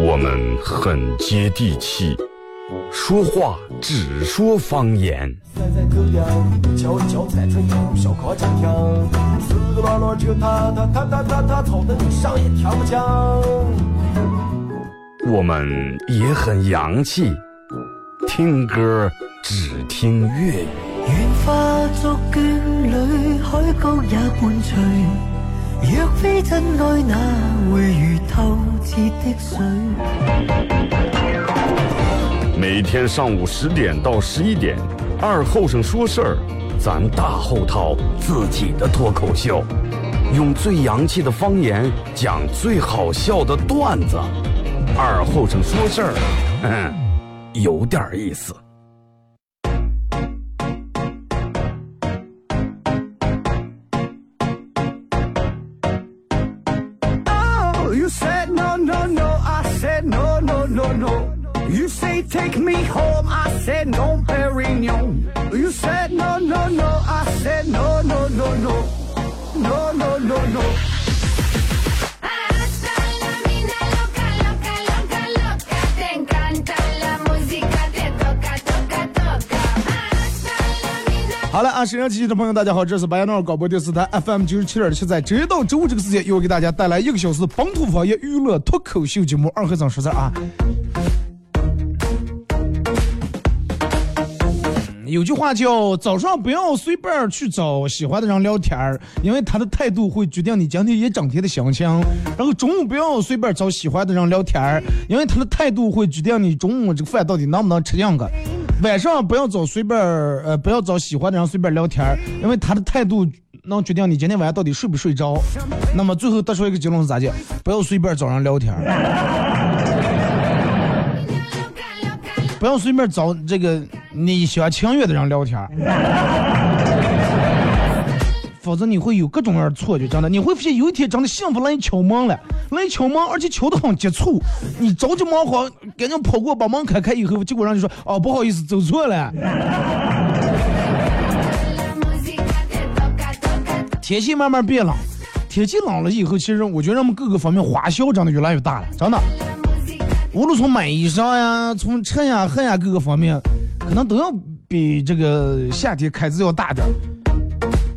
我们很接地气，说话只说方言。我们也很洋气，听歌只听粤语。愿化作眷侣，海角也伴随。若非真爱，哪会如透彻的水？每天上午十点到十一点，二后生说事儿，咱大后套自己的脱口秀，用最洋气的方言讲最好笑的段子。二后生说事儿，嗯，有点意思。好了啊，沈阳机器的朋友，大家好，这是白杨诺尔广播电视台 FM 九十七点七，在周一到周五这个时间，又给大家带来一个小时本土方言娱乐脱口秀节目《二和尚说事儿》啊。有句话叫“早上不要随便去找喜欢的人聊天儿，因为他的态度会决定你今天一整天的心情。然后中午不要随便找喜欢的人聊天儿，因为他的态度会决定你中午这个饭到底能不能吃两个。晚上不要找随便呃不要找喜欢的人随便聊天儿，因为他的态度能决定你今天晚上到底睡不睡着。那么最后得出一个结论是咋的？不要随便找人聊天儿。不要随便找这个你喜欢情悦的人聊天，否则你会有各种各样的错觉。真的，你会发现有一天真的幸福来敲门了，来敲门，而且敲得很急促。你着急忙慌，赶紧跑过把门开开以后，结果人就说：“哦，不好意思，走错了。” 天气慢慢变冷，天气冷了以后，其实我觉得我们各个方面花销真的越来越大了，真的。无论从买衣裳呀，从吃呀、喝呀各个方面，可能都要比这个夏天开支要大点儿。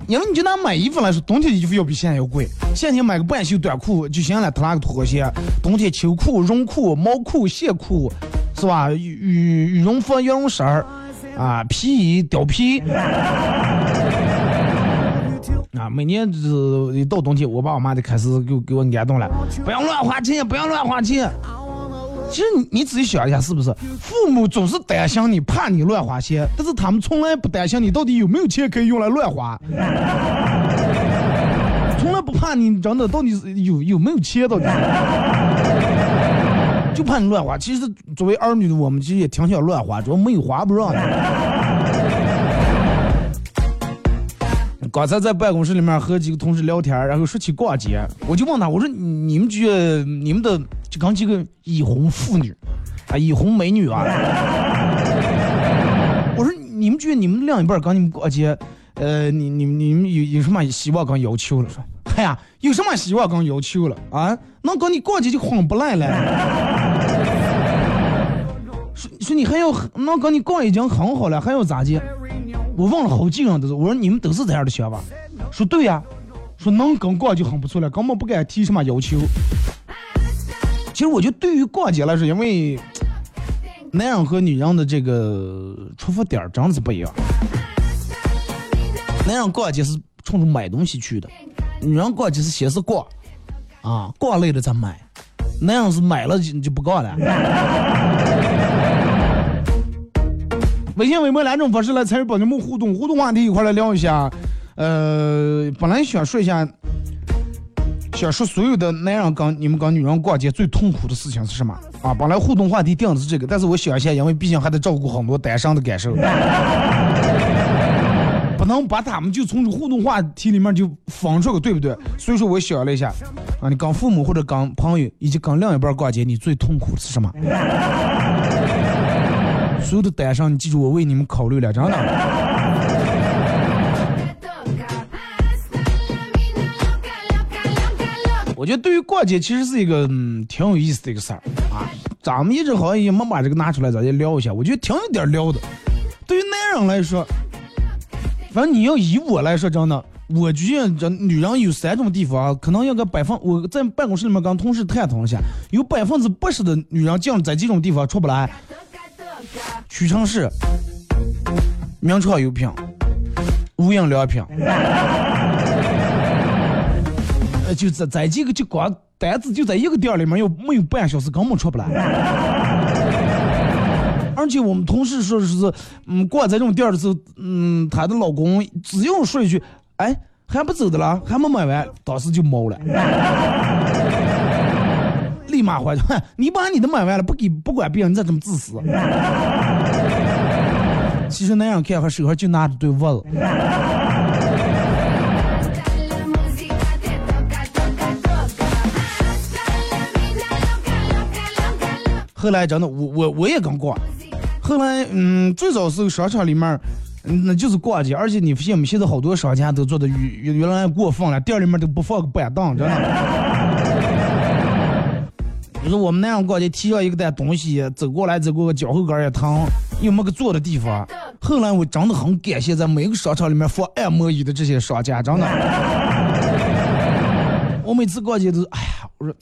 因为你就拿买衣服来说，冬天的衣服要比现在要贵。夏天买个半袖短裤就行了，他拿个拖鞋。冬天秋裤、绒裤、毛裤、线裤，是吧？羽羽绒服、羽绒衫儿，啊，皮衣、貂皮。啊，每年就是一到冬天，我爸我妈就开始给我给我挨冻了，不要乱花钱，不要乱花钱。其实你你仔细想一下，是不是父母总是担心你，怕你乱花钱，但是他们从来不担心你到底有没有钱可以用来乱花，从来不怕你真的到底有有没有钱到底，就怕你乱花。其实作为儿女的我们，其实也挺想乱花，主要没有花不让。刚才在办公室里面和几个同事聊天，然后说起逛街，我就问他，我说你们觉得你们的就刚几个已婚妇女啊，已婚美女啊，我说你们觉得你们另一半跟你们逛街，呃，你你你们有有什么希望跟要求了？说，哎呀，有什么希望跟要求了啊？能跟你逛街就很不赖了。说说你还要能跟你逛已经很好了，还要咋的？我问了好几个人都是，我说你们都是这样的想法，说对呀，说能跟逛就很不错了，根本不敢提什么要求。其实我觉得对于逛街来说，因为男人和女人的这个出发点真是不一样。男人逛街是冲着买东西去的，女人逛街是先是逛，啊，逛累了再买，男人是买了就就不逛了。微信、微博两种方式来参与帮节目互动，互动话题一块来聊一下。呃，本来想说一下，想说所有的男人跟你们跟女人逛街最痛苦的事情是什么啊？本来互动话题定的是这个，但是我想一下，因为毕竟还得照顾很多单身的感受，不能把他们就从这互动话题里面就放出个，对不对？所以说我想了一下，啊，你跟父母或者跟朋友以及跟另一半逛街，你最痛苦的是什么？所有的单身，你记住我为你们考虑了，真的。我觉得对于逛街其实是一个嗯挺有意思的一个事儿啊。咱们一直好像也没把这个拿出来，咱就聊一下。我觉得挺有点聊的。对于男人来说，反正你要以我来说，真的，我觉得这女人有三种地方，可能要个百分，我在办公室里面跟同事探讨一下，有百分之八十的女人进在这种地方出不来。屈臣氏、名创优品、无印良品。呃就在在这个就光单子就在一个店里面，要没有半小时根本出不来。而且我们同事说是，嗯，逛在这种店的时候，嗯，她的老公只要说一句，哎，还不走的了，还没买完，当时就毛了，立马回去，哼，你把你的买完了，不给不管别人，你咋这么自私？其实那样看，还手上就拿着对袜子。后来真的，我我我也刚逛。后来，嗯，最早是商场里面，那就是逛街，而且你发现没？现在好多商家都做的原原来越过分了，店里面都不放个板凳，真的。就是我们那样逛街，提上一个袋东西，走过来走过，脚后跟也疼，又没个坐的地方。后来我真的很感谢在每个商场里面放按摩椅的这些商家，真的。我每次逛街都，哎呀，我说。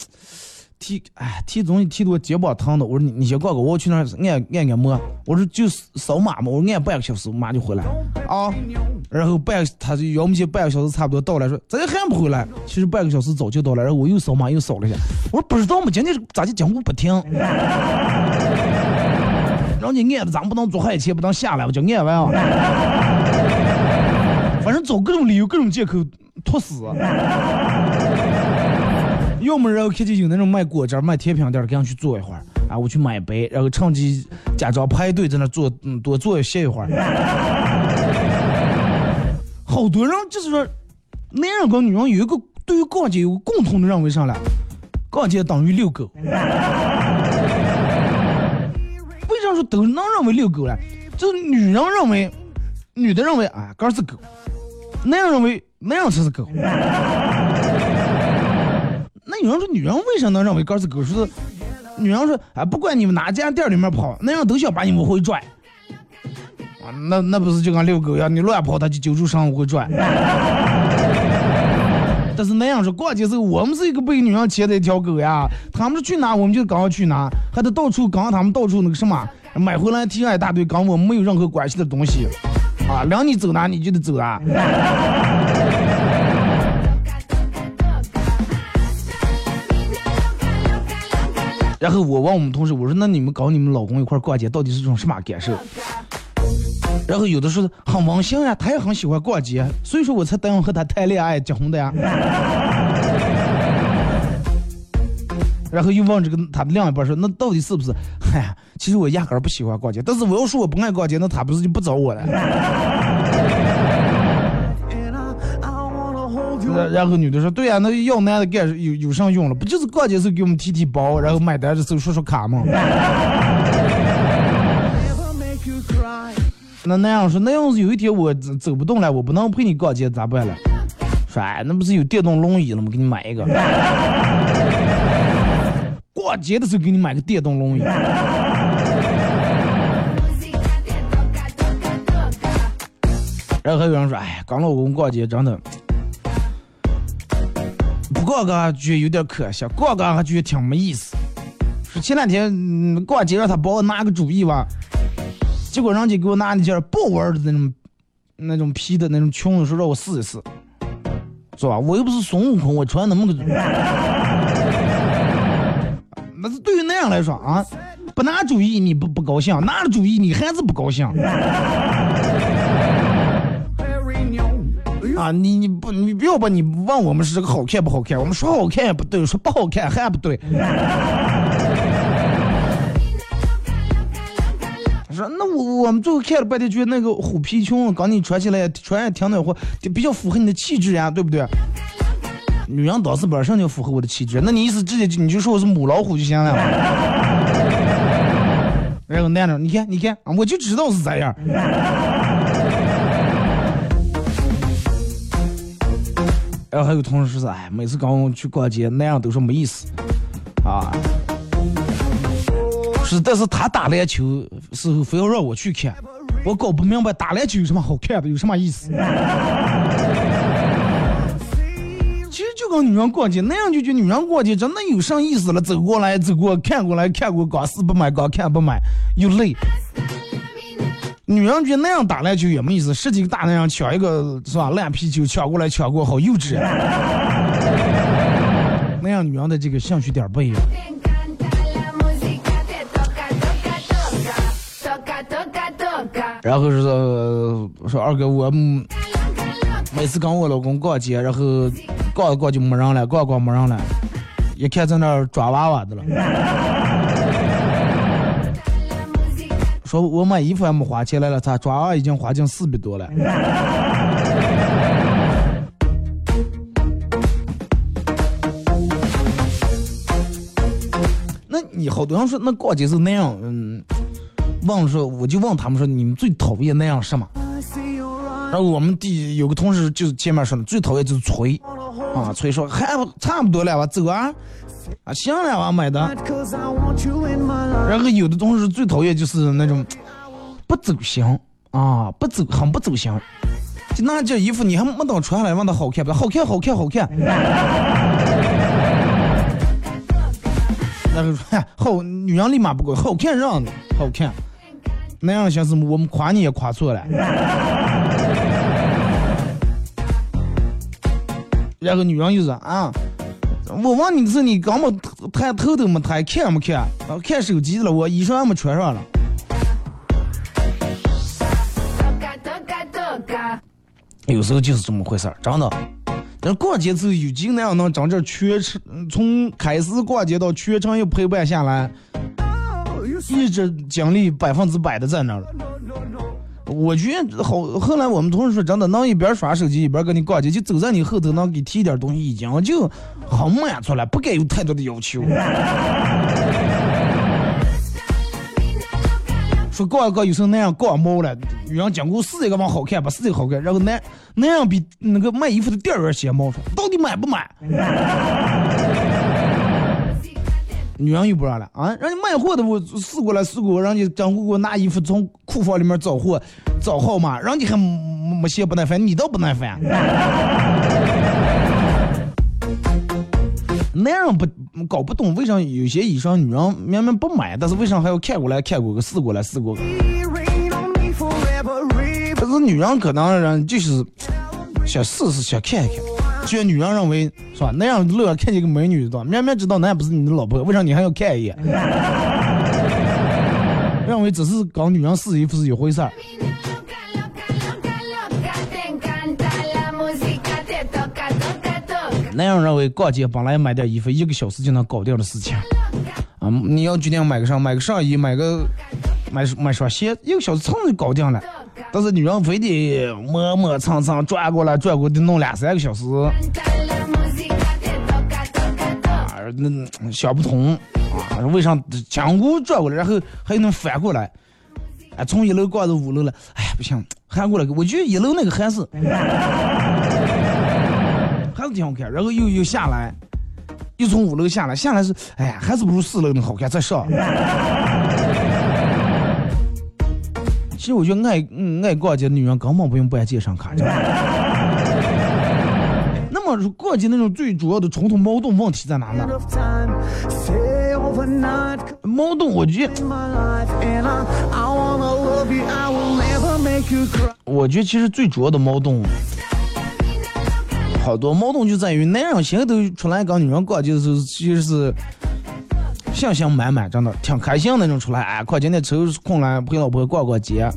踢哎踢东西提的我肩膀疼的，我说你你先逛逛，我去那按按按摩。我说就扫码嘛，我按半个小时马就回来啊。然后半他就要么就半个小时差不多到了，说咋还不回来？其实半个小时早就到了，然后我又扫码又扫了一下。我说不知道嘛，今天咋就讲我不听？然后你按的咱不能坐海钱，不能下来，我就按完啊。反正找各种理由各种借口拖死。要么然后看见有那种卖果汁、卖甜品店的，赶紧去坐一会儿啊！我去买杯，然后趁机假装排队在那坐，嗯，多坐歇一会儿。好多人就是说，男人跟女人有一个对于逛街有个共同的认为上来，逛街等于遛狗。为啥说都能认为遛狗呢？就是女人认为，女的认为啊，哥是狗；男人认为，男人才是狗。那有人说，女人为什么能认为哥是狗？说是女人说，啊，不管你们哪家店里面跑，那样都想把你往回拽。啊，那那不是就跟遛狗一样，你乱跑，他就揪住上往回拽。但是那样说，逛街时候我们是一个被女人牵的一条狗呀。他们是去哪，我们就刚去哪，还得到处刚他们到处那个什么，买回来提上一大堆跟我没有任何关系的东西。啊，让你走哪你就得走啊。然后我问我们同事，我说那你们搞你们老公一块逛街，到底是种什么感受？然后有的说很温馨呀，他也很喜欢逛街，所以说我才答应和他谈恋爱结婚的呀。然后又问这个他的另一半说，那到底是不是？嗨，其实我压根儿不喜欢逛街，但是我要说我不爱逛街，那他不是就不找我了？然后女的说：“对呀，那要男的干有有啥用了？不就是逛街时候给我们提提包，然后买单的时候刷刷卡吗？” 那那样说，那要是有一天我走不动了，我不能陪你逛街咋办了？说哎，那不是有电动轮椅了吗？给你买一个。逛街的时候给你买个电动轮椅。然后还有人说：“哎，刚老公逛街真的。”逛逛还觉得有点可惜，逛逛还觉得挺没意思。说前两天逛街让他帮我拿个主意吧，结果人家给我拿那件豹纹的那种那种皮的那种裙子，说让我试一试，是吧？我又不是孙悟空，我穿那么个。那是对于那样来说啊，不拿主意你不不高兴，拿了主意你还是不高兴。啊，你你不你不要把你问我们是这个好看不好看，我们说好看也不对，说不好看还不对。说那我我们最后看了半天，觉得那个虎皮裙刚你穿起来穿也挺暖和，比较符合你的气质呀，对不对？女人倒是本身就符合我的气质，那你意思直接你就说我是母老虎就行了。然后男的，你看你看，我就知道是这样。然后还有同事说，哎，每次跟我去逛街那样都说没意思，啊，是，但是他打篮球时候非要让我去看，我搞不明白打篮球有什么好看的，有什么意思？其实就跟女人逛街那样，就觉得女人逛街真的有啥意思了？走过来走过，看过来看过，刚死不买，刚看不买，又累。女人觉得那样打篮球也没意思，十几个大男人抢一个是吧？烂皮球抢过来抢过，好幼稚。那样女人的这个兴趣点不一样。然后是说说二哥，我每次跟我老公逛街，然后逛着逛就没人了，逛逛没人了，一看在那儿抓娃娃的了。说我买衣服还没花钱来了，他抓娃娃已经花进四百多了。那你好多人说那逛街是那样，嗯。问说，我就问他们说，你们最讨厌那样什么？然后我们第有个同事就是前面说的，最讨厌就是催，啊，所以说还差不多了，我走啊，啊行了，我买的。然后有的同事最讨厌就是那种不走形啊，不走很不走形，就那件衣服你还没等穿来，问他好看不？好看，好看，好看。那个说好，女人立马不过好看让，好看。那样想是我们夸你也夸错了。然后女人又说啊，我问你的是你刚没抬头都没抬，看没看？看手机了，我衣裳还没穿上了。有时候就是这么回事儿，真的。但逛街之后有几个那样能整这全程，从开始逛街到全程又陪伴下来。一直精力百分之百的在那儿了。我觉得好，后来我们同事说，真的能一边耍手机一边跟你逛街，就走在你后头能给提点东西，已经就很满足了，不该有太多的要求。说逛一逛有时候那样逛毛了，有人讲过是这个往好看不，是这个好看，然后那那样比那个卖衣服的店员先毛说，到底买不买？女人又不让了啊！人家卖货的我试过来试过，人家账户给我拿衣服从库房里面找货，找号码，人家还没嫌不耐烦，你倒不耐烦。男人不搞不懂为啥有些衣裳女人明明不买，但是为啥还要看过来看过个试过来试过个？但是女人可能人就是想试试想看看。就女人认为是吧？那样乐看见个美女的，明明知道那不是你的老婆，为啥你还要看一眼？认为只是搞女人试衣服是一回事儿。那样认为逛街本来买点衣服一个小时就能搞定的事情，啊，你要决定买个啥？买个上衣，买个买买双鞋，一个小时蹭就搞定了。但是女人非得磨磨蹭蹭转过来转过去弄两三个小时，啊，那想不通啊，为啥江湖转过来，然后还能翻过来？哎，从一楼逛到五楼了，哎呀不行，还过来，我觉得一楼那个还是还是挺好看，然后又又下来，又从五楼下来，下来是，哎呀，还是不如四楼那好看，再上。其实我觉得爱爱逛街的女人根本不用办健身卡。那么逛街那种最主要的冲突矛盾问题在哪呢？矛盾，我觉得，我觉得其实最主要的矛盾，好多矛盾就在于男人现在都出来跟女人逛街的时候，其实是。信心满满，真的挺开心那种出来，哎，快今天抽空来陪老婆逛逛街，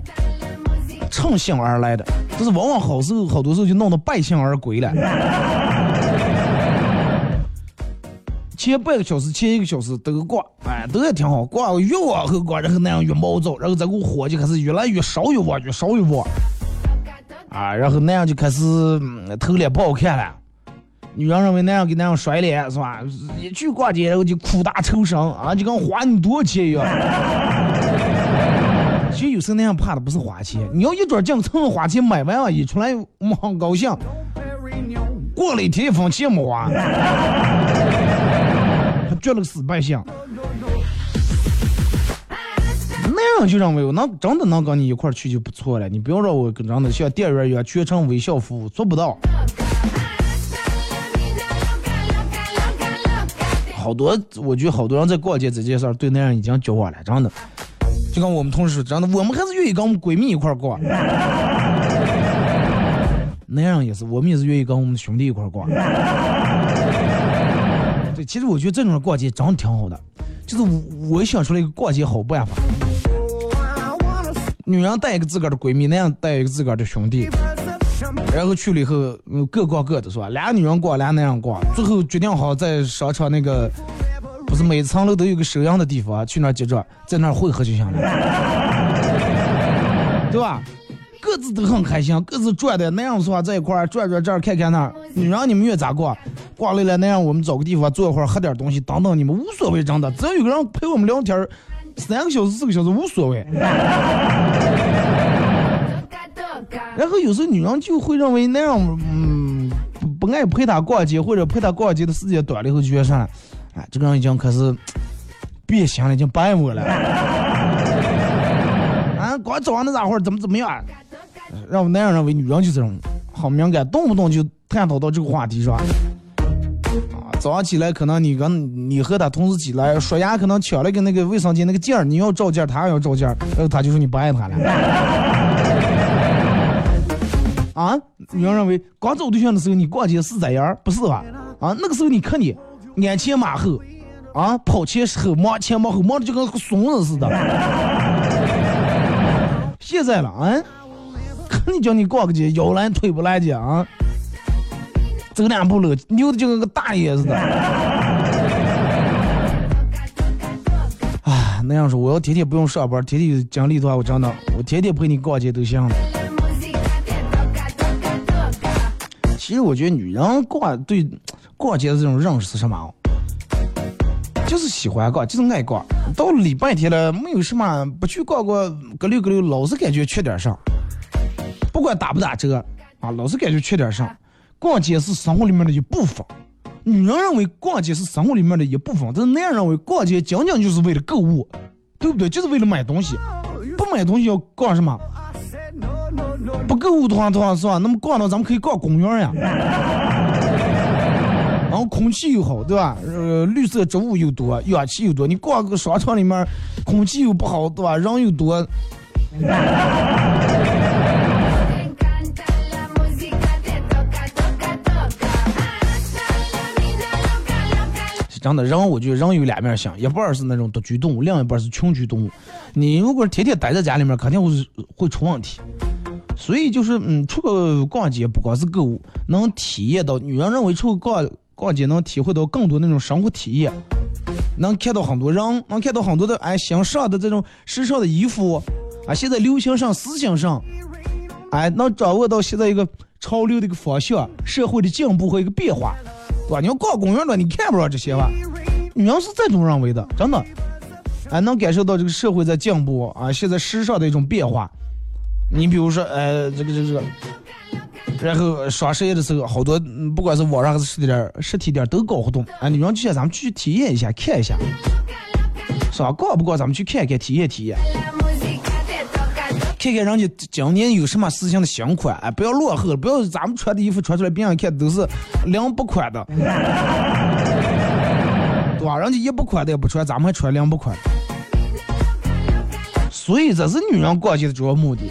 乘兴而来的。但是往往好时候，好多时候就弄得败兴而归了。前半个小时，前一个小时都挂，哎，都也挺好挂，越往后挂，然后那样越毛躁，然后再给我火就开始越来越少越旺，越少越旺，啊，然后那样就开始嗯头脸不好看了。女人认为那样给那样甩脸是吧？一去逛街然后就苦大仇深啊，就跟花你多少钱一样。其实有时候那样怕的不是花钱，你要一转进，蹭花钱买完了一出来，我们很高兴。过了一天一分钱没花，还撅了个死白相。那样就认为我能真的能跟你一块去就不错了，你不要让我跟真的像店员一样全程微笑服务，做不到。好多，我觉得好多人在逛街这件事儿对那样已经绝望了，真的。就跟我们同事说，真的，我们还是愿意跟我们闺蜜一块儿逛。那样也是，我们也是愿意跟我们兄弟一块儿逛。对，其实我觉得这种逛街真的挺好的，就是我想出来一个逛街好办法。女人带一个自个儿的闺蜜，那样带一个自个儿的兄弟，然后去了以后，各逛各的，是吧？俩女人逛，俩男人逛，最后决定好在商场那个，不是每层楼都有个收银的地方，去那儿结账，在那儿汇合就行了，对吧？各自都很开心，各自转的那样是吧在一块儿转转这儿看看那儿。女人你们愿咋逛？逛累了那样，我们找个地方坐一会儿，喝点东西，等等你们无所谓，真的，只要有个人陪我们聊天。三个小时、四个小时无所谓。然后有时候女人就会认为那样，嗯，不爱陪她逛街，或者陪她逛街的时间短了以后就觉得啥，哎，这个人已经可是变心了，已经不爱我了。啊，光早上那咋会儿怎么怎么样？让我那样认为女人就这种好敏感，动不动就探讨到这个话题是吧？啊早上起来，可能你跟你和他同时起来，刷牙可能抢了个那个卫生间那个件儿，你要照件儿，他也要照件儿，然后他就说你不爱他了。啊，女人认为刚找对象的时候你逛街是这样，不是吧？啊，那个时候你看你鞍前马后，啊，跑前后忙前忙后，忙的就跟个怂子似的。现在了，啊，看你叫你逛个街，腰来腿不来的啊。走两步路，扭的就跟个大爷似的。啊，那样说，我要天天不用上班，天天有精力的话，我真的，我天天陪你逛街都行。其实我觉得女人逛对逛街的这种认识是什么？就是喜欢逛，就是爱逛。到礼拜天了，没有什么不去逛逛，个溜个溜，老是感觉缺点啥。不管打不打折啊，老是感觉缺点啥。逛街是生活里面的一部分，女人认为逛街是生活里面的一部分，但是男人认为逛街仅仅就是为了购物，对不对？就是为了买东西，不买东西要逛什么？不购物的话的话是吧？那么逛到咱们可以逛公园呀，然后空气又好，对吧？呃，绿色植物又多，氧气又多。你逛个商场里面，空气又不好，对吧？人又多。真的，人我觉得人有两面性，一半是那种独居动物，另一半是群居动物。你如果天天待在家里面，肯定会会出问题。所以就是，嗯，出个逛街不光是购物，能体验到女人认为出个逛逛街能体会到更多那种生活体验，能看到很多人，能看到很多的哎新上的这种时尚的衣服啊，现在流行上思想上，哎，能掌握到现在一个潮流的一个方向，社会的进步和一个变化。对吧你要逛公园了，你看不着这些吧？女人是这种认为的，真的，哎，能感受到这个社会在进步啊，现在时尚的一种变化。你比如说，呃，这个这个，然后双十一的时候，好多不管是网上还是实体店，实体店都搞活动，啊，女人就想咱们去体验一下，看一下，是吧？逛不逛，咱们去看看，体验体验。看看人家今年有什么事情的新款，哎，不要落后了，不要咱们穿的衣服穿出来，别人看都是两百款的，对吧？人家一百款的也不穿，咱们还穿两百款。所以这是女人逛街的主要目的。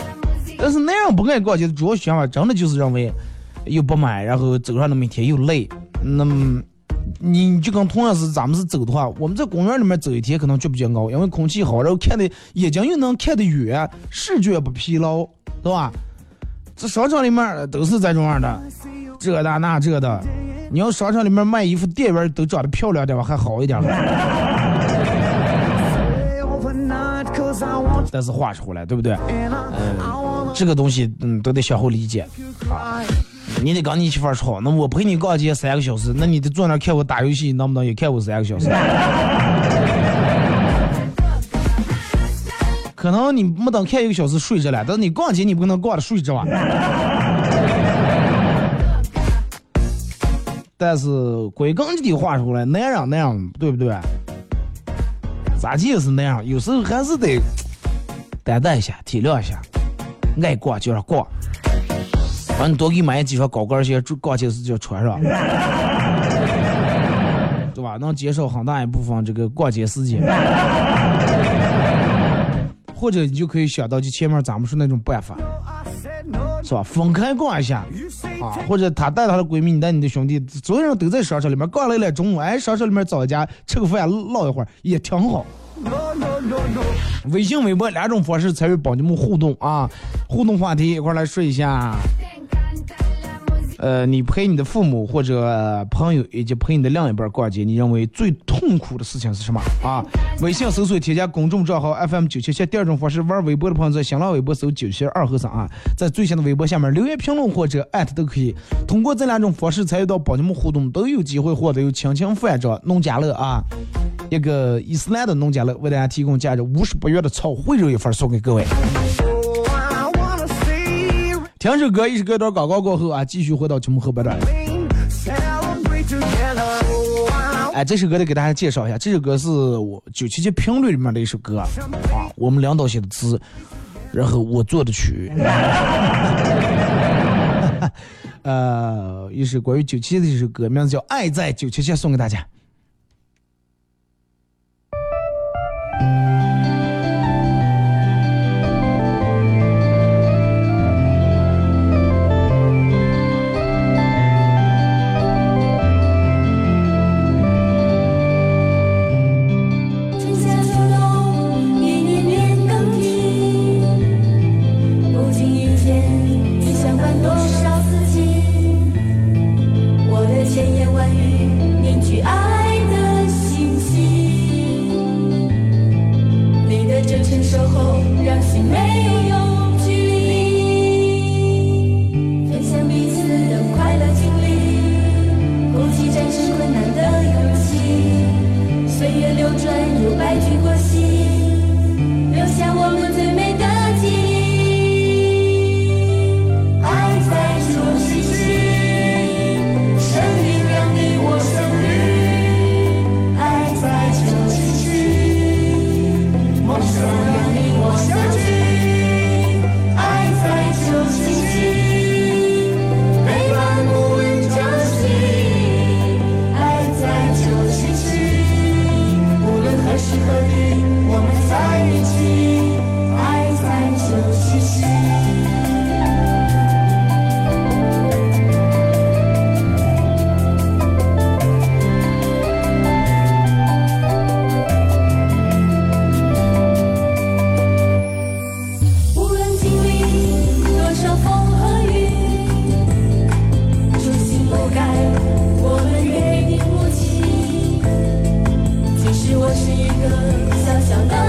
但是男人不爱逛街的主要想法，真的就是认为又不买，然后走上那么一天又累，那么。你就跟同样是咱们是走的话，我们在公园里面走一天可能觉不觉熬，因为空气好，然后看的眼睛又能看得远，视觉不疲劳，对吧？这商场里面都是这样的，这的那这的。你要商场里面卖衣服，店员都长得漂亮点吧，还好一点。但是话说回来，对不对？嗯，这个东西嗯都得相互理解啊。你得跟你媳妇儿吵，那我陪你逛街三个小时，那你得坐那看我打游戏，能不能也看我三个小时？可能你没等看一个小时睡着了，但是你逛街你不可能逛着睡着啊。但是归根结底话说来，男人那样，对不对？咋地也是那样，有时候还是得担待一下，体谅一下，爱逛就让逛。完，你多给买几双高跟鞋，逛街时就穿上，对吧？能减少很大一部分这个逛街时间。或者你就可以想到就前面咱们说那种办法，是吧？分开逛一下，啊，或者她带她的闺蜜，你带你的兄弟，所有人都在商场里面逛了一来中午，哎，商场里面找一家吃个饭唠一会儿也挺好。微信、微博两种方式参与帮你们互动啊，互动话题一块来说一下。呃，你陪你的父母或者朋友以及陪你的另一半逛街，你认为最痛苦的事情是什么啊？微信搜索添加公众账号 FM 九七七。第二种方式，玩微博的朋友在新浪微博搜九七二和尚啊，在最新的微博下面留言评论或者艾特都可以。通过这两种方式参与到帮你们互动，都有机会获得由亲情饭庄农家乐啊，一个伊斯兰的农家乐为大家提供价值五十八元的炒烩肉一份送给各位。听首歌，一首歌段广告过后啊，继续回到节目后半段。哎，这首歌得给大家介绍一下，这首歌是我九七七频率里面的一首歌啊，我们领导写的词，然后我做的曲。呃，一首关于九七七的一首歌，名字叫《爱在九七七》，送给大家。一个小小的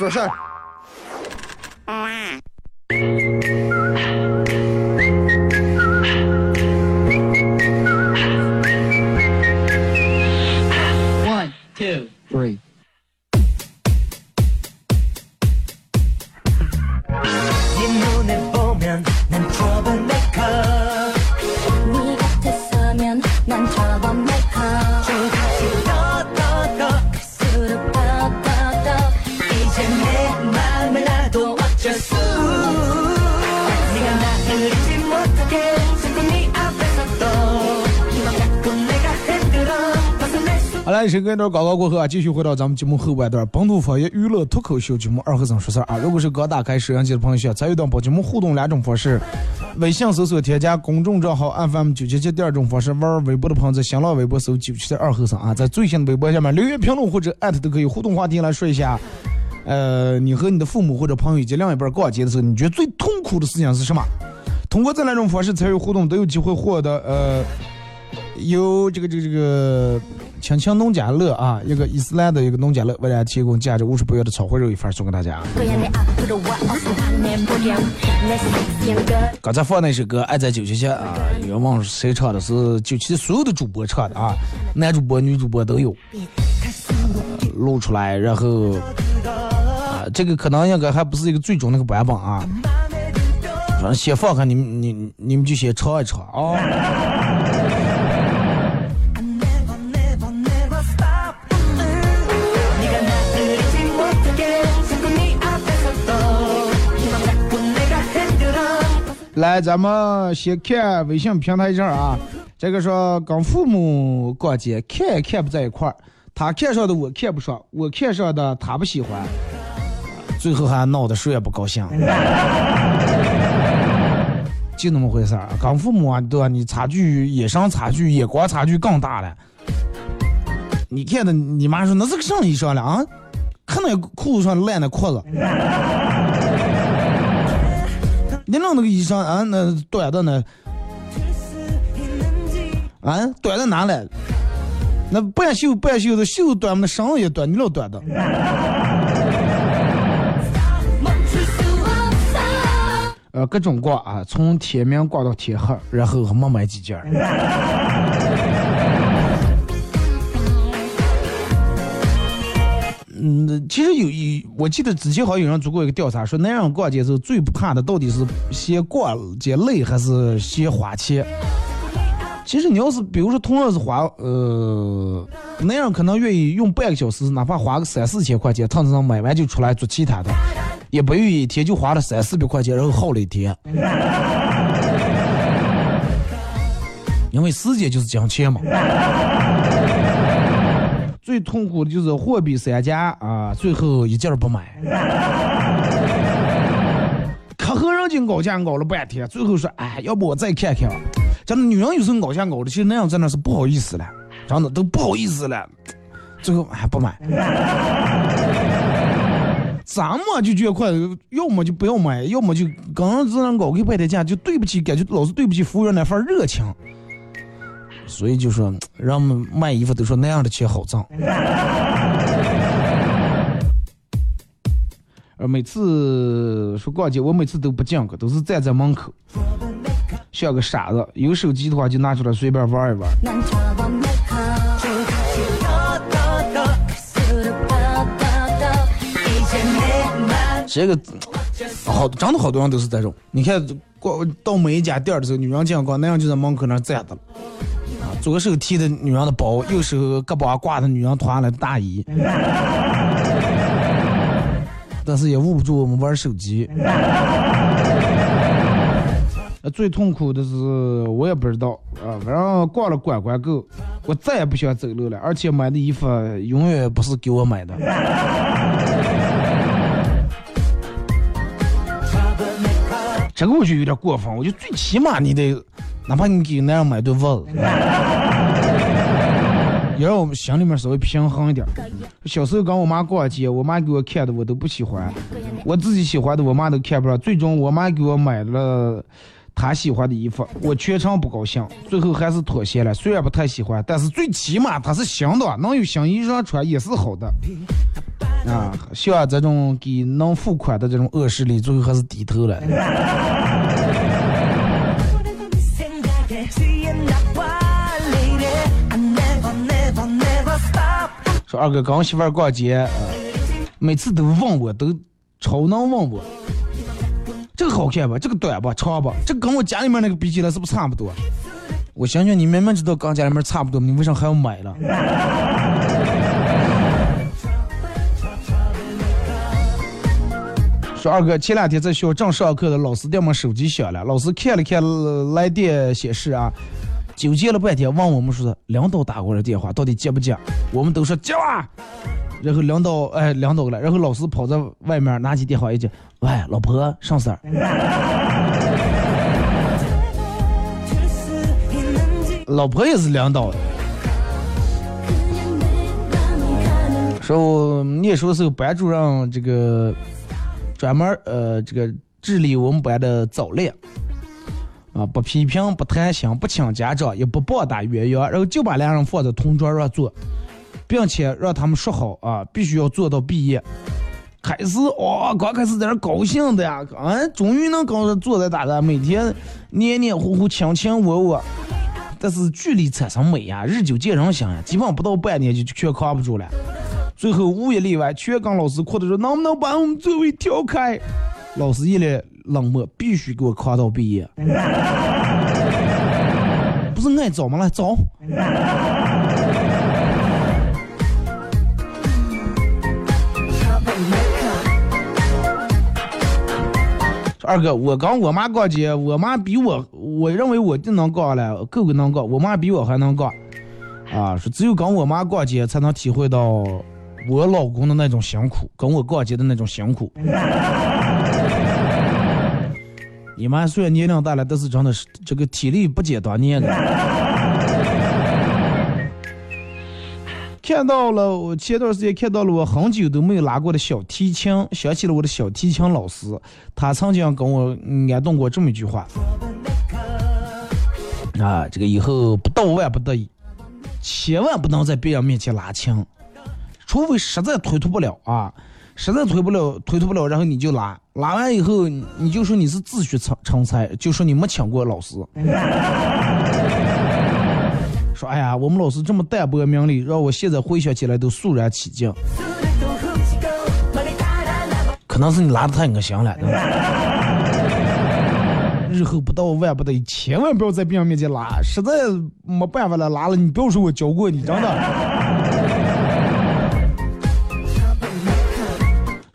说事儿。一段广告过后啊，继续回到咱们节目后半段，本土方言娱乐脱口秀节目二和尚说事儿啊。如果是刚打开摄像机的朋友，需要参与到本节目互动两种方式：微信搜索添加公众账号 FM 九七七；第二种方式，玩微博的朋友在新浪微博搜九七七二和尚啊，在最新的微博下面留言评论或者艾特都可以互动话题来说一下。呃，你和你的父母或者朋友以及另一半逛街的时候，你觉得最痛苦的事情是什么？通过这两种方式参与互动，都有机会获得呃。由这个这个这个青青农家乐啊，一个伊斯兰的一个农家乐，为大家提供价值五十多元的炒回肉一份，送给大家。刚才放那首歌《爱在九七七》啊，因为网谁唱的是九七七所有的主播唱的啊，男主播、女主播都有。录出来，然后啊，这个可能应该还不是一个最终那个版本啊，反正先放看你们，你你们就先抄一抄啊。来，咱们先看微信平台上啊，这个说跟父母逛街，看也看不在一块儿，他看上的我看不上，我看上的他不喜欢，最后还闹得谁也不高兴。就那么回事儿，跟父母啊，对吧？你差距、眼神差距、眼光差距更大了。你看的，你妈说那是个什么衣裳了啊？看那裤子上烂的裤子。你弄那个衣裳啊，那短的呢？啊，短的哪来？那半袖半袖的袖短嘛，绳也短，你老短的。呃，各种挂啊，从天明挂到天黑，然后还没买几件。嗯，其实有一，我记得之前好像有人做过一个调查，说男人逛街时候最不怕的到底是先逛街累还是先花钱。其实你要是比如说同样是花，呃，男人可能愿意用半个小时，哪怕花个三四千块钱，趟上买完就出来做其他的，也不愿意一天就花了三四百块钱，然后耗了一天。因为时间就是金钱嘛。最痛苦的就是货比三家啊，最后一件不买。可和人家搞价搞了半天，最后说，哎，要不我再看看吧。真的，女人有时候搞价搞的，其实那样真的是不好意思了，真的都不好意思了。最后还不买。咱们就觉得快，要么就不要买，要么就跟人这样搞个半天价，就对不起，感觉老是对不起服务员那份热情。所以就说让们卖衣服都说那样的钱好挣。而每次说逛街，我每次都不进去，都是站在门口，像个傻子。有手机的话就拿出来随便玩一玩。这个好，真的好多人都是这种。你看，逛到每一家店的时候，女人进逛，男人就在门口那站着。啊，左手提的女人的包，右手胳膊上挂的女人脱下来的大衣。但是也捂不住我们玩手机。呃，最痛苦的是我也不知道啊，反正逛了关关购，我再也不想走路了，而且买的衣服永远不是给我买的。这个我就有点过分，我就最起码你得，哪怕你给男人买顿袜子，也让我们心里面稍微平衡一点。小时候跟我妈逛街，我妈给我看的我都不喜欢，我自己喜欢的我妈都看不上，最终我妈给我买了她喜欢的衣服，我全程不高兴，最后还是妥协了。虽然不太喜欢，但是最起码它是新的，能有新衣裳穿也是好的。啊像这种给能付款的这种恶势力最后还是低头了。说二哥跟我媳妇儿逛街每次都问我都超能问我这个好看吧这个短吧长吧这跟我家里面那个比起来是不是差不多？我想想你明明知道跟家里面差不多你为啥还要买呢？说二哥前两天在学校正上课的老师电话手机响了老师看了看来电显示啊纠结了半天问我们说领导打过来电话到底接不接？我们都说接了然后领导哎领导来然后老师跑在外面拿起电话一接喂老婆上色老婆也是领导。说你说是班主任这个专门呃这个治理我们班的早恋，啊不批评不谈心不请家长也不棒打鸳鸯，然后就把两人放在同桌上坐，并且让他们说好啊必须要做到毕业。开始哇、刚开始在那高兴的呀，啊，终于能跟着坐在大家每天黏黏糊糊、卿卿我我。但是距离产生美呀，日久见人心呀，基本不到半年就全扛不住了。最后无一例外，全跟老师哭的说：“能不能把我们座位调开？”老师一脸冷漠：“必须给我扛到毕业。”不是爱走吗？来走。二哥，我跟我妈逛街，我妈比我，我认为我就能逛了，够够能逛，我妈比我还能逛。啊，说只有跟我妈逛街，才能体会到我老公的那种辛苦，跟我逛街的那种辛苦。你妈虽然年龄大了，但是真的是这个体力不减当年的。看到了，我前段时间看到了我很久都没有拉过的小提琴，想起了我的小提琴老师，他曾经跟我嗯安顿过这么一句话：啊，这个以后不到万不得已，千万不能在别人面前拉琴，除非实在推脱不了啊实在推不了推脱不了然后你就拉拉完以后你就说你是自学成成才就说你没请过老师。说哎呀我们老师这么淡泊名利让我现在回想起来都肃然起敬。可能是你拉的太恶心了日后不到万不得已千万不要在别人面前拉实在没办法了拉了你不要说我教过你真的。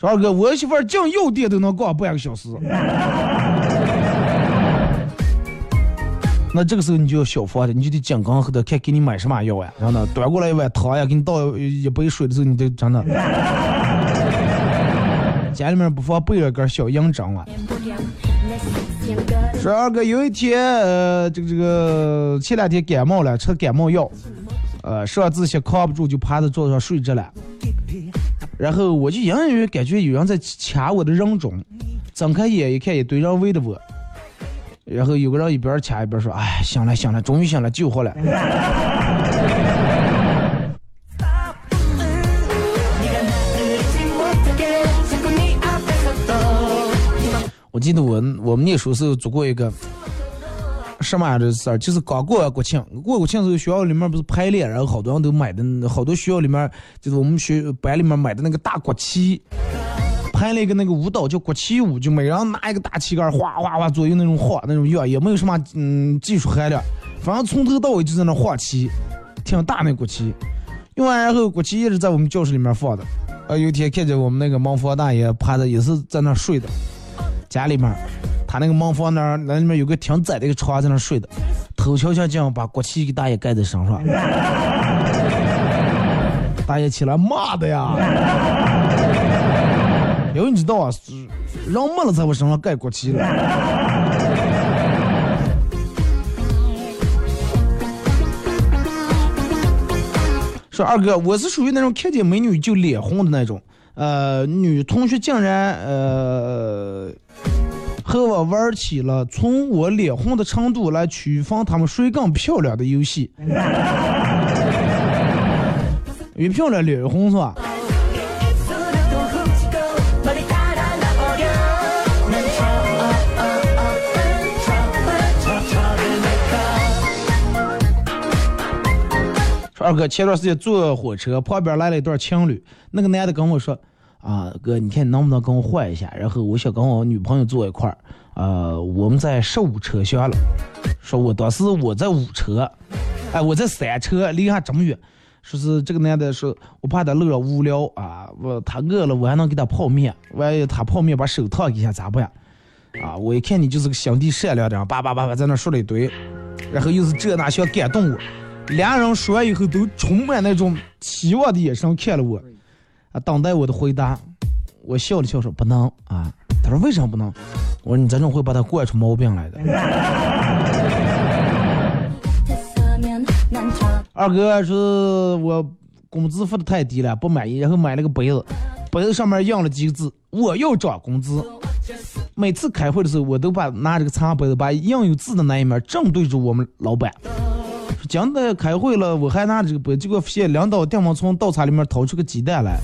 二哥，我媳妇儿进药店都能逛半个小时。那这个时候你就要小方的，你就得紧跟后头看给你买什么药呀，然后呢端过来一碗汤呀，给你倒一杯水的时候，你得真的。家里面不放备了根小硬针啊。说二哥有一天，呃，这个这个前两天感冒了，吃感冒药，呃，上自习扛不住就趴在桌子上睡着了，然后我就隐隐约约感觉有人在掐我的人中，睁开眼一看，一堆人围着我，然后有个人一边掐一边说：“哎，醒了醒了，终于醒了，救活了。”我记得我我们那时候是做过一个。什么样的事儿，就是刚过完国庆，过国庆时候学校里面不是排练，然后好多人都买的，好多学校里面就是我们学班里面买的那个大国旗，排了一个那个舞蹈叫国旗舞，就每人拿一个大旗杆，哗哗哗左右那种晃那种乐，也没有什么嗯技术含量，反正从头到尾就在那晃旗，挺大那国旗。用完然后国旗一直在我们教室里面放的，呃，有一天看见我们那个盲房大爷趴着也是在那睡的。家里面，把那个茅房那儿那里面有个挺窄的一个床在那睡的头翘翘这样把国旗给大爷盖在身上。大爷起来骂的呀。因为你知道啊人没了在我身上盖国旗了说二哥我是属于那种看见美女就脸红的那种。呃女同学竟然呃和我玩起了从我脸红的程度来区分他们谁更漂亮的游戏。越漂亮脸越红是吧？二哥前段时间坐火车，旁边来了一对情侣，那个男的跟我说：“啊，哥，你看你能不能跟我换一下？然后我想跟我女朋友坐一块儿，呃，我们在十五车厢了。说我当时我在五车，哎，我在三车，离还这么远。说是这个男的说，我怕他路上无聊啊，我他饿了，我还能给他泡面，万一他泡面把手烫一下咋办？啊，我一看你就是个心地善良的人，叭叭叭叭在那说了一堆，然后又是这那想感动我。俩人说完以后，都充满那种期望的眼神看了我，等待我的回答我笑了笑说不能啊他说为什么不能？我说你这种会把他惯出毛病来的？二哥说我工资发的太低了不满意然后买了个杯子杯子上面印了几个字我要涨工资。每次开会的时候我都把拿这个茶杯子把印有字的那一面正对着我们老板。说今天开会了，我还拿着这个杯，结果发现领导电话从倒茶里面掏出个鸡蛋来，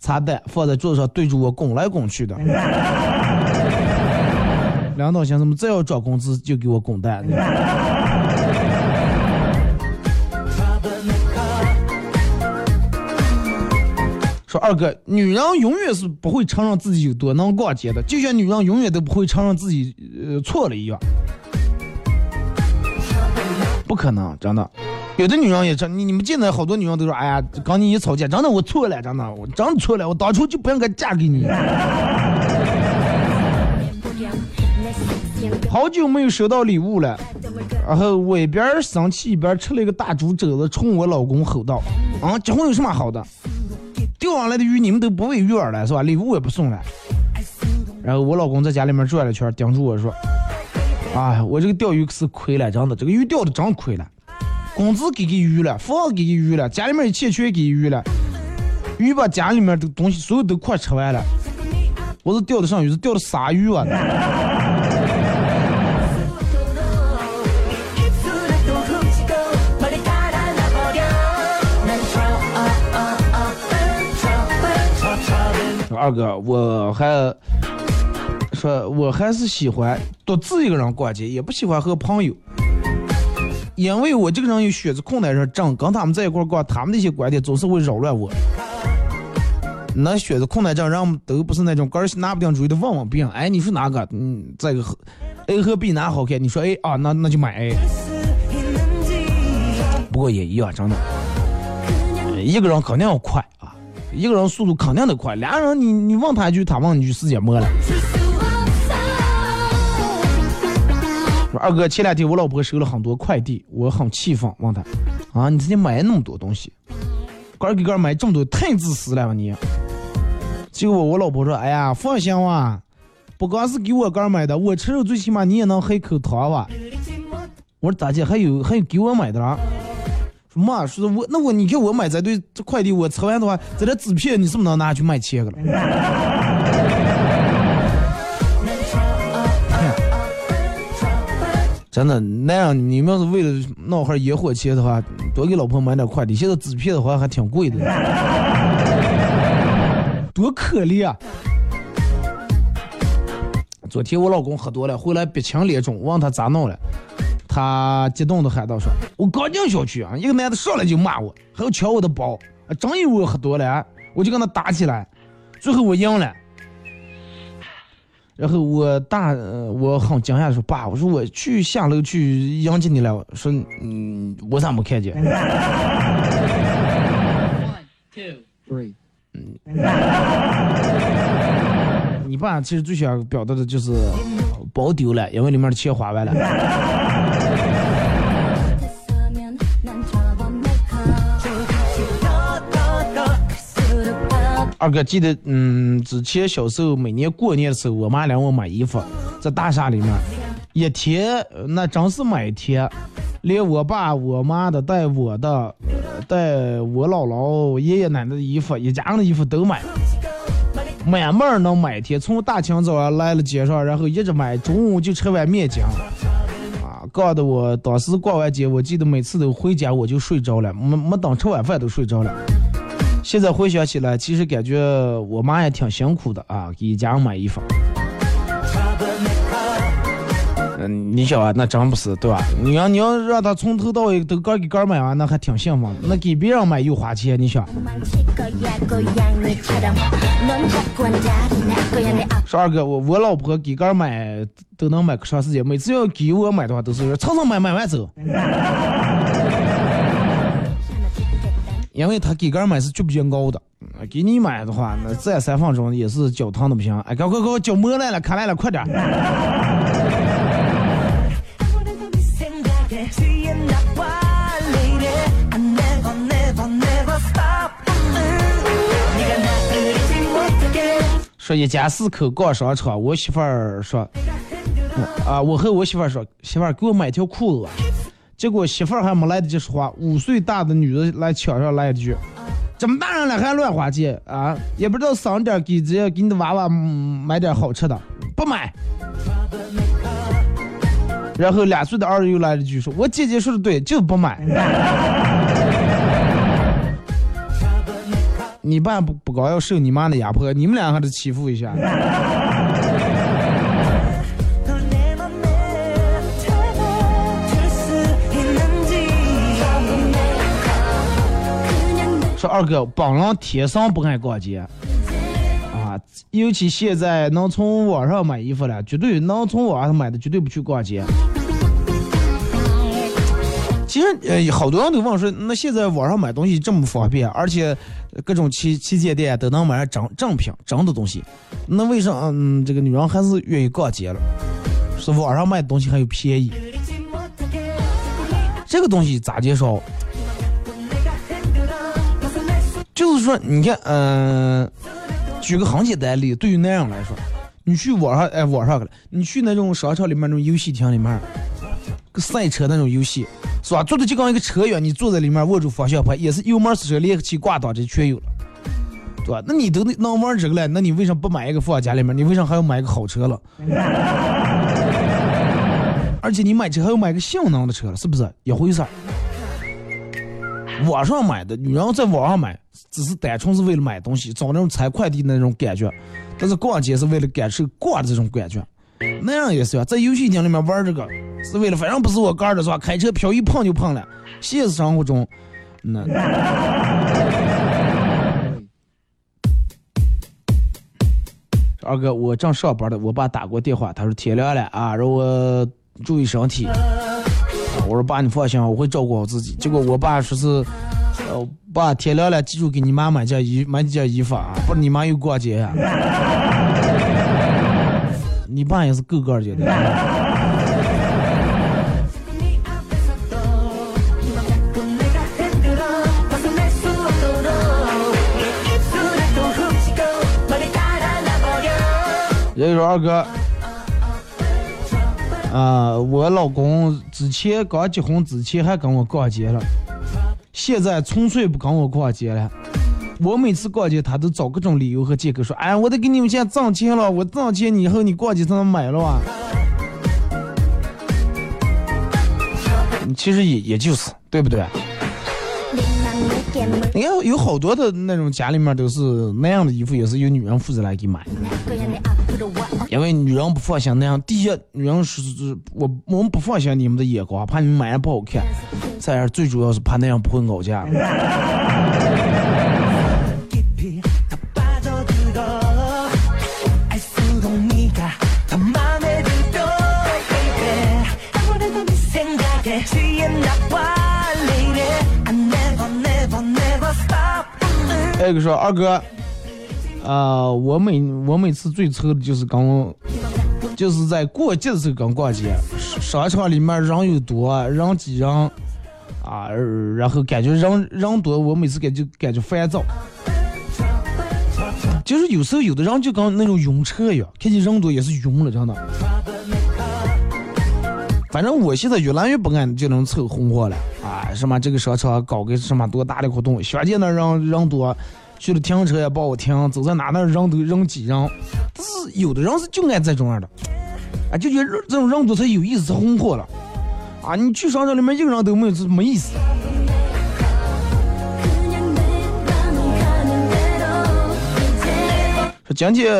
茶蛋放在桌子上，对着我拱来拱去的。领导想怎么再要涨工资就给我拱蛋。说二哥，女人永远是不会承认自己有多能逛街的，就像女人永远都不会承认自己呃错了一样。不可能，真的。有的女人也真，你你们见的好多女人都说，哎呀，刚你一吵架，真的我错了，真的，我真错了，我当初就不应该嫁给你。好久没有收到礼物了，然后我一边生气一边吃了一个大竹子，冲我老公吼道，啊，结婚有什么好的？钓上来的鱼你们都不喂鱼饵了是吧？礼物也不送了。然后我老公在家里面转了圈，叮嘱我说。哎，我这个钓鱼可是亏了，真的。这个鱼钓的真亏了，工资给给鱼了，房给给鱼了，家里面一切全给鱼了。鱼把家里面的东西，所有都快吃完了。我是钓的上鱼，是钓的啥鱼啊？二哥，我还。呃，我还是喜欢独自一个人逛街，也不喜欢和朋友，因为我这个人有选择困难症，跟他们在一块逛，他们那些观点总是会扰乱我。那选择困难症，我们都不是那种根儿拿不定主意的问问病。哎，你说哪个？嗯，这个 A 和 B 哪好看？你说 A 啊，那那就买 A。不过也一样，真的，一个人肯定要快啊，一个人速度肯定得快，俩人你你问他一句，他问你一句，时间没了。二哥，前两天我老婆收了很多快递，我很气愤，问她啊，你自己买那么多东西，个儿给个买这么多，太自私了吧你？结果我老婆说，哎呀，放心吧，不光是给我个儿买的，我吃肉最起码你也能喝一口汤吧。我说大姐还有还有给我买的啦？说妈，说我那我你给我买这堆这快递，我吃完的话，这纸片你是不是能拿去卖钱去了？真的，那样你们要是为了闹会儿野火钱的话，多给老婆买点快递。现在纸片的话还挺贵的，多可怜啊！昨天我老公喝多了，回来鼻青脸肿，问他咋弄了，他激动的喊道说：“我刚进小区啊，一个男的上来就骂我，还要抢我的包，啊，真以为我喝多了啊，我就跟他打起来，最后我赢了。”然后我大，呃我很惊讶的说：“爸，我说我去下楼去迎接你了。”说：“嗯，我咋没看见？” One, two, three. 你爸其实最想表达的就是包丢了，因为里面的钱花完了。二哥记得，嗯，之前小时候每年过年的时候，我妈让我买衣服，在大厦里面，一天那真是买天，连我爸我妈的带我的，带我姥姥爷爷奶奶的衣服，一家人的衣服都买，满满能买一天，从大清早来了街上，然后一直买，中午就吃碗面筋。啊，搞得我当时逛完街，我记得每次都回家我就睡着了，没没等吃晚饭都睡着了。现在回想起来，其实感觉我妈也挺辛苦的啊，给家人买衣服。嗯，你想啊，那真不是对吧？你要你要让她从头到尾都个给个买完，那还挺幸福。那给别人买又花钱，你想？十二哥，我我老婆给个买都能买个长时间，每次要给我买的话，都是蹭蹭买买完走。因为他给个人买是绝不偏高的，给你买的话，那再三分钟也是脚烫的不行。哎，快快快，脚磨烂了，卡烂了，快点！说一家四口逛商场，我媳妇儿说，啊，我和我媳妇儿说，媳妇儿给我买条裤子。结果媳妇儿还没来得及说话，五岁大的女的来抢上来一句：“这么大人了还乱花钱啊？也不知道省点给这些给你的娃娃嗯买点好吃的，不买。”然后两岁的儿子又来了一句说：“我姐姐说的对，就不买。”你爸不不光要受你妈的压迫，你们俩还得欺负一下。二哥，本人天生不爱逛街啊，尤其现在能从网上买衣服了，绝对能从网上买的，绝对不去逛街。其实，呃，好多人都问说，那现在网上买东西这么方便，而且各种旗旗舰店都能买上，正正品，真的东西。那为啥，嗯，这个女人还是愿意逛街了？是网上卖的东西还有便宜，这个东西咋介绍？就是说，你看，嗯、举个很简单的例子，对于男人来说，你去网上，哎，网上去了，你去那种商场里面那种游戏厅里面，个赛车那种游戏，是吧？坐的就跟一个车一样，你坐在里面握住方向盘，也是油门刹车、离合器、挂档这全有了，对吧？那你都能玩这个了，那你为什么不买一个放家里面？你为啥还要买一个好车了？而且你买车还要买个性能的车了，是不是一回事儿？网上买的，女人在网上买，只是单纯是为了买东西，找那种拆快递的那种感觉；但是逛街是为了感受逛的这种感觉。那样也是啊，在游戏厅里面玩这个，是为了反正不是我干的是吧？开车漂一碰就碰了。现实生活中，那 二哥，我正上班的，我爸打过电话，他说天亮了啊，让我注意身体。我说爸你放心，我会照顾好自己。结果我爸说是，呃，爸天亮了记住给你妈买件衣，买几件衣服啊。不是你妈又过节呀，你爸也是够个节的。所以说二哥。啊，我老公之前刚结婚之前还跟我逛街了，现在纯粹不跟我逛街了。我每次逛街，他都找各种理由和借口说：“哎，我得给你们现在挣钱了，我挣钱你以后你逛街才能买了啊。”其实也也就是对不对？你看有好多的那种家里面都是那样的衣服，也是由女人负责来给买。因为女人不放心那样第一女人是是我我们不放心你们的眼光怕你们买的不好看再二最主要是怕那样不会搞价 i 个说二哥啊、我每我每次最愁的就是刚，就是在过节的时候刚逛街，商场里面人又多，人挤人，啊，然后感觉人人多，我每次感觉感觉烦躁。就是有时候有的人就跟那种晕车一样，看见人多也是晕了，真的。反正我现在越来越不敢这种凑红火了啊！什么这个商场搞个什么多大的活动，相见那人人多，去了停车也不好停，走在哪那人都人挤人，但是有的人是就爱这种样的，啊，就觉得这种人多才有意思，红火了，啊，你去商场里面一个人都没有，这没意思。说今天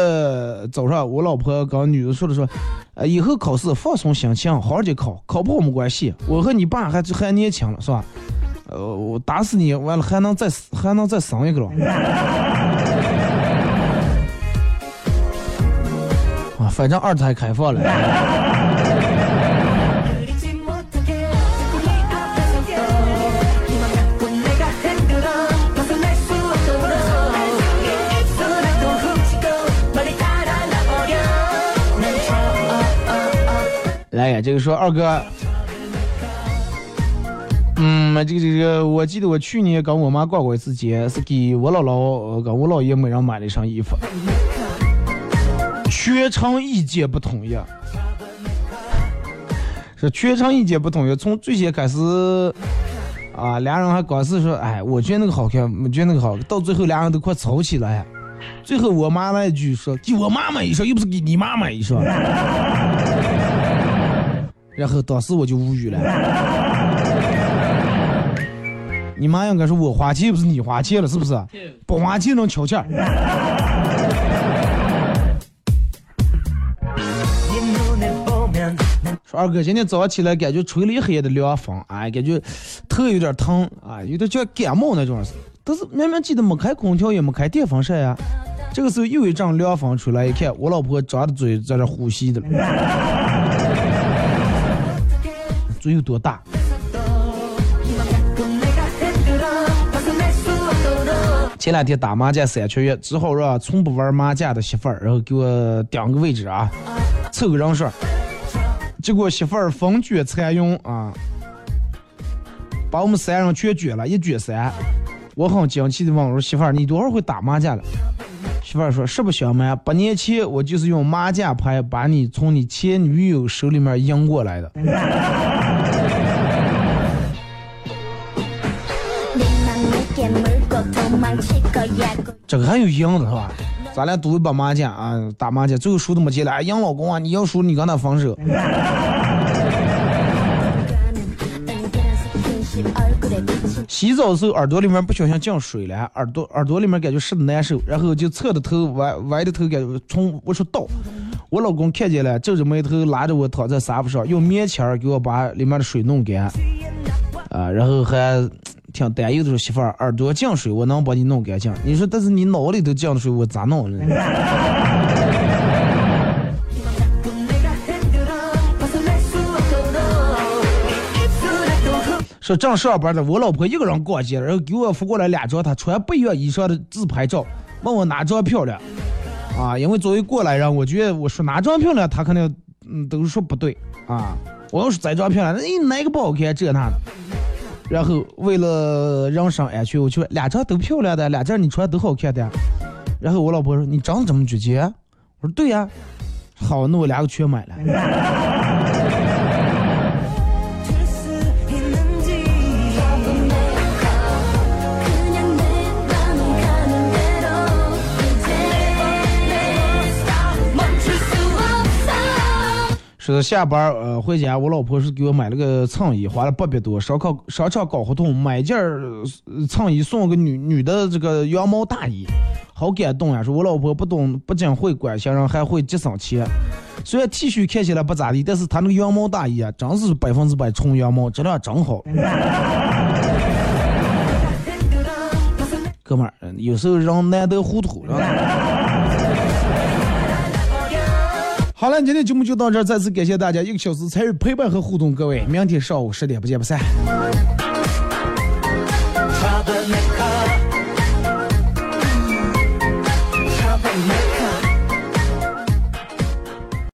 早上我老婆跟女的说了说，呃，以后考试放松心情，好好去考，考不好没关系，我和你爸还还年轻了，是吧？呃我打死你完了还能再还能再生一个喽 啊反正二胎开放了。来呀这个说二哥嗯，这个这个，我记得我去年跟我妈逛过一次街，是给我姥姥跟我姥爷每人买了一身衣服，全程意见不统一，是全程意见不统一，从最先开始。啊，俩人还光是说，哎，我觉得那个好看，我觉得那个好，到最后俩人都快吵起来。最后我妈来一句说，给我妈买一双，又不是给你妈买一双。然后当时我就无语了。你妈应该说我花钱不是你花钱了，是不是？不花钱能瞧钱。说二哥，今天早上起来感觉吹了一黑夜的凉风，哎，感觉头有点疼，啊、哎，有点像感冒那种。但是明明记得没开空调，也没开电风扇呀。这个时候又一阵凉风吹来，一看我老婆张着嘴在这呼吸的，嘴有多大？前两天打麻将三缺一，只好让从不玩麻将的媳妇儿，然后给我顶个位置啊，凑个人数。结果媳妇儿风卷残云啊，把我们三人全卷了，一卷三。我很惊奇的问我说：“媳妇儿，你多少会打麻将了？”媳妇儿说：“实不相瞒，八年前我就是用麻将牌把你从你前女友手里面赢过来的。”这个还有赢的是吧？咱俩赌一把麻将啊打麻将最后输的没钱了啊赢老公啊你要输你跟他分手洗澡的时候耳朵里面不小心进水了耳朵耳朵里面感觉湿的难受然后就侧着头歪歪着头感觉从我说倒。我老公看见了皱着眉头拉着我躺在沙发上用棉签给我把里面的水弄干啊然后还挺担忧的说：“媳妇儿，耳朵进水，我能把你弄干净。”你说：“但是你脑里头进的水，我咋弄呢？”说正上班的，我老婆一个人逛街，然后给我发过来两张她穿不一样衣裳的自拍照，问我哪张漂亮。啊，因为作为过来人，我觉得我说哪张漂亮，她肯定嗯都说不对啊。我要是再张漂亮，那、哎、哪个不好看这那的。然后为了人身安全，我就说两件都漂亮的，两件你穿都好看的。然后我老婆说你长得这么绝绝，我说对呀、好，那我两个全买了。就是下班呃回家我老婆是给我买了个衬衣花了八百多烧烤商场搞活动买件儿衬衣送个女女的这个羊毛大衣好感动呀说我老婆不懂不仅会管心人还会节省钱。虽然 t 恤看起来不咋地但是她那个羊毛大衣啊真是百分之百纯羊毛质量真好。哥们儿有时候人难得糊涂是吧？好了，今天节目就到这儿，再次感谢大家一个小时参与陪伴和互动，各位，明天上午十点不见不散。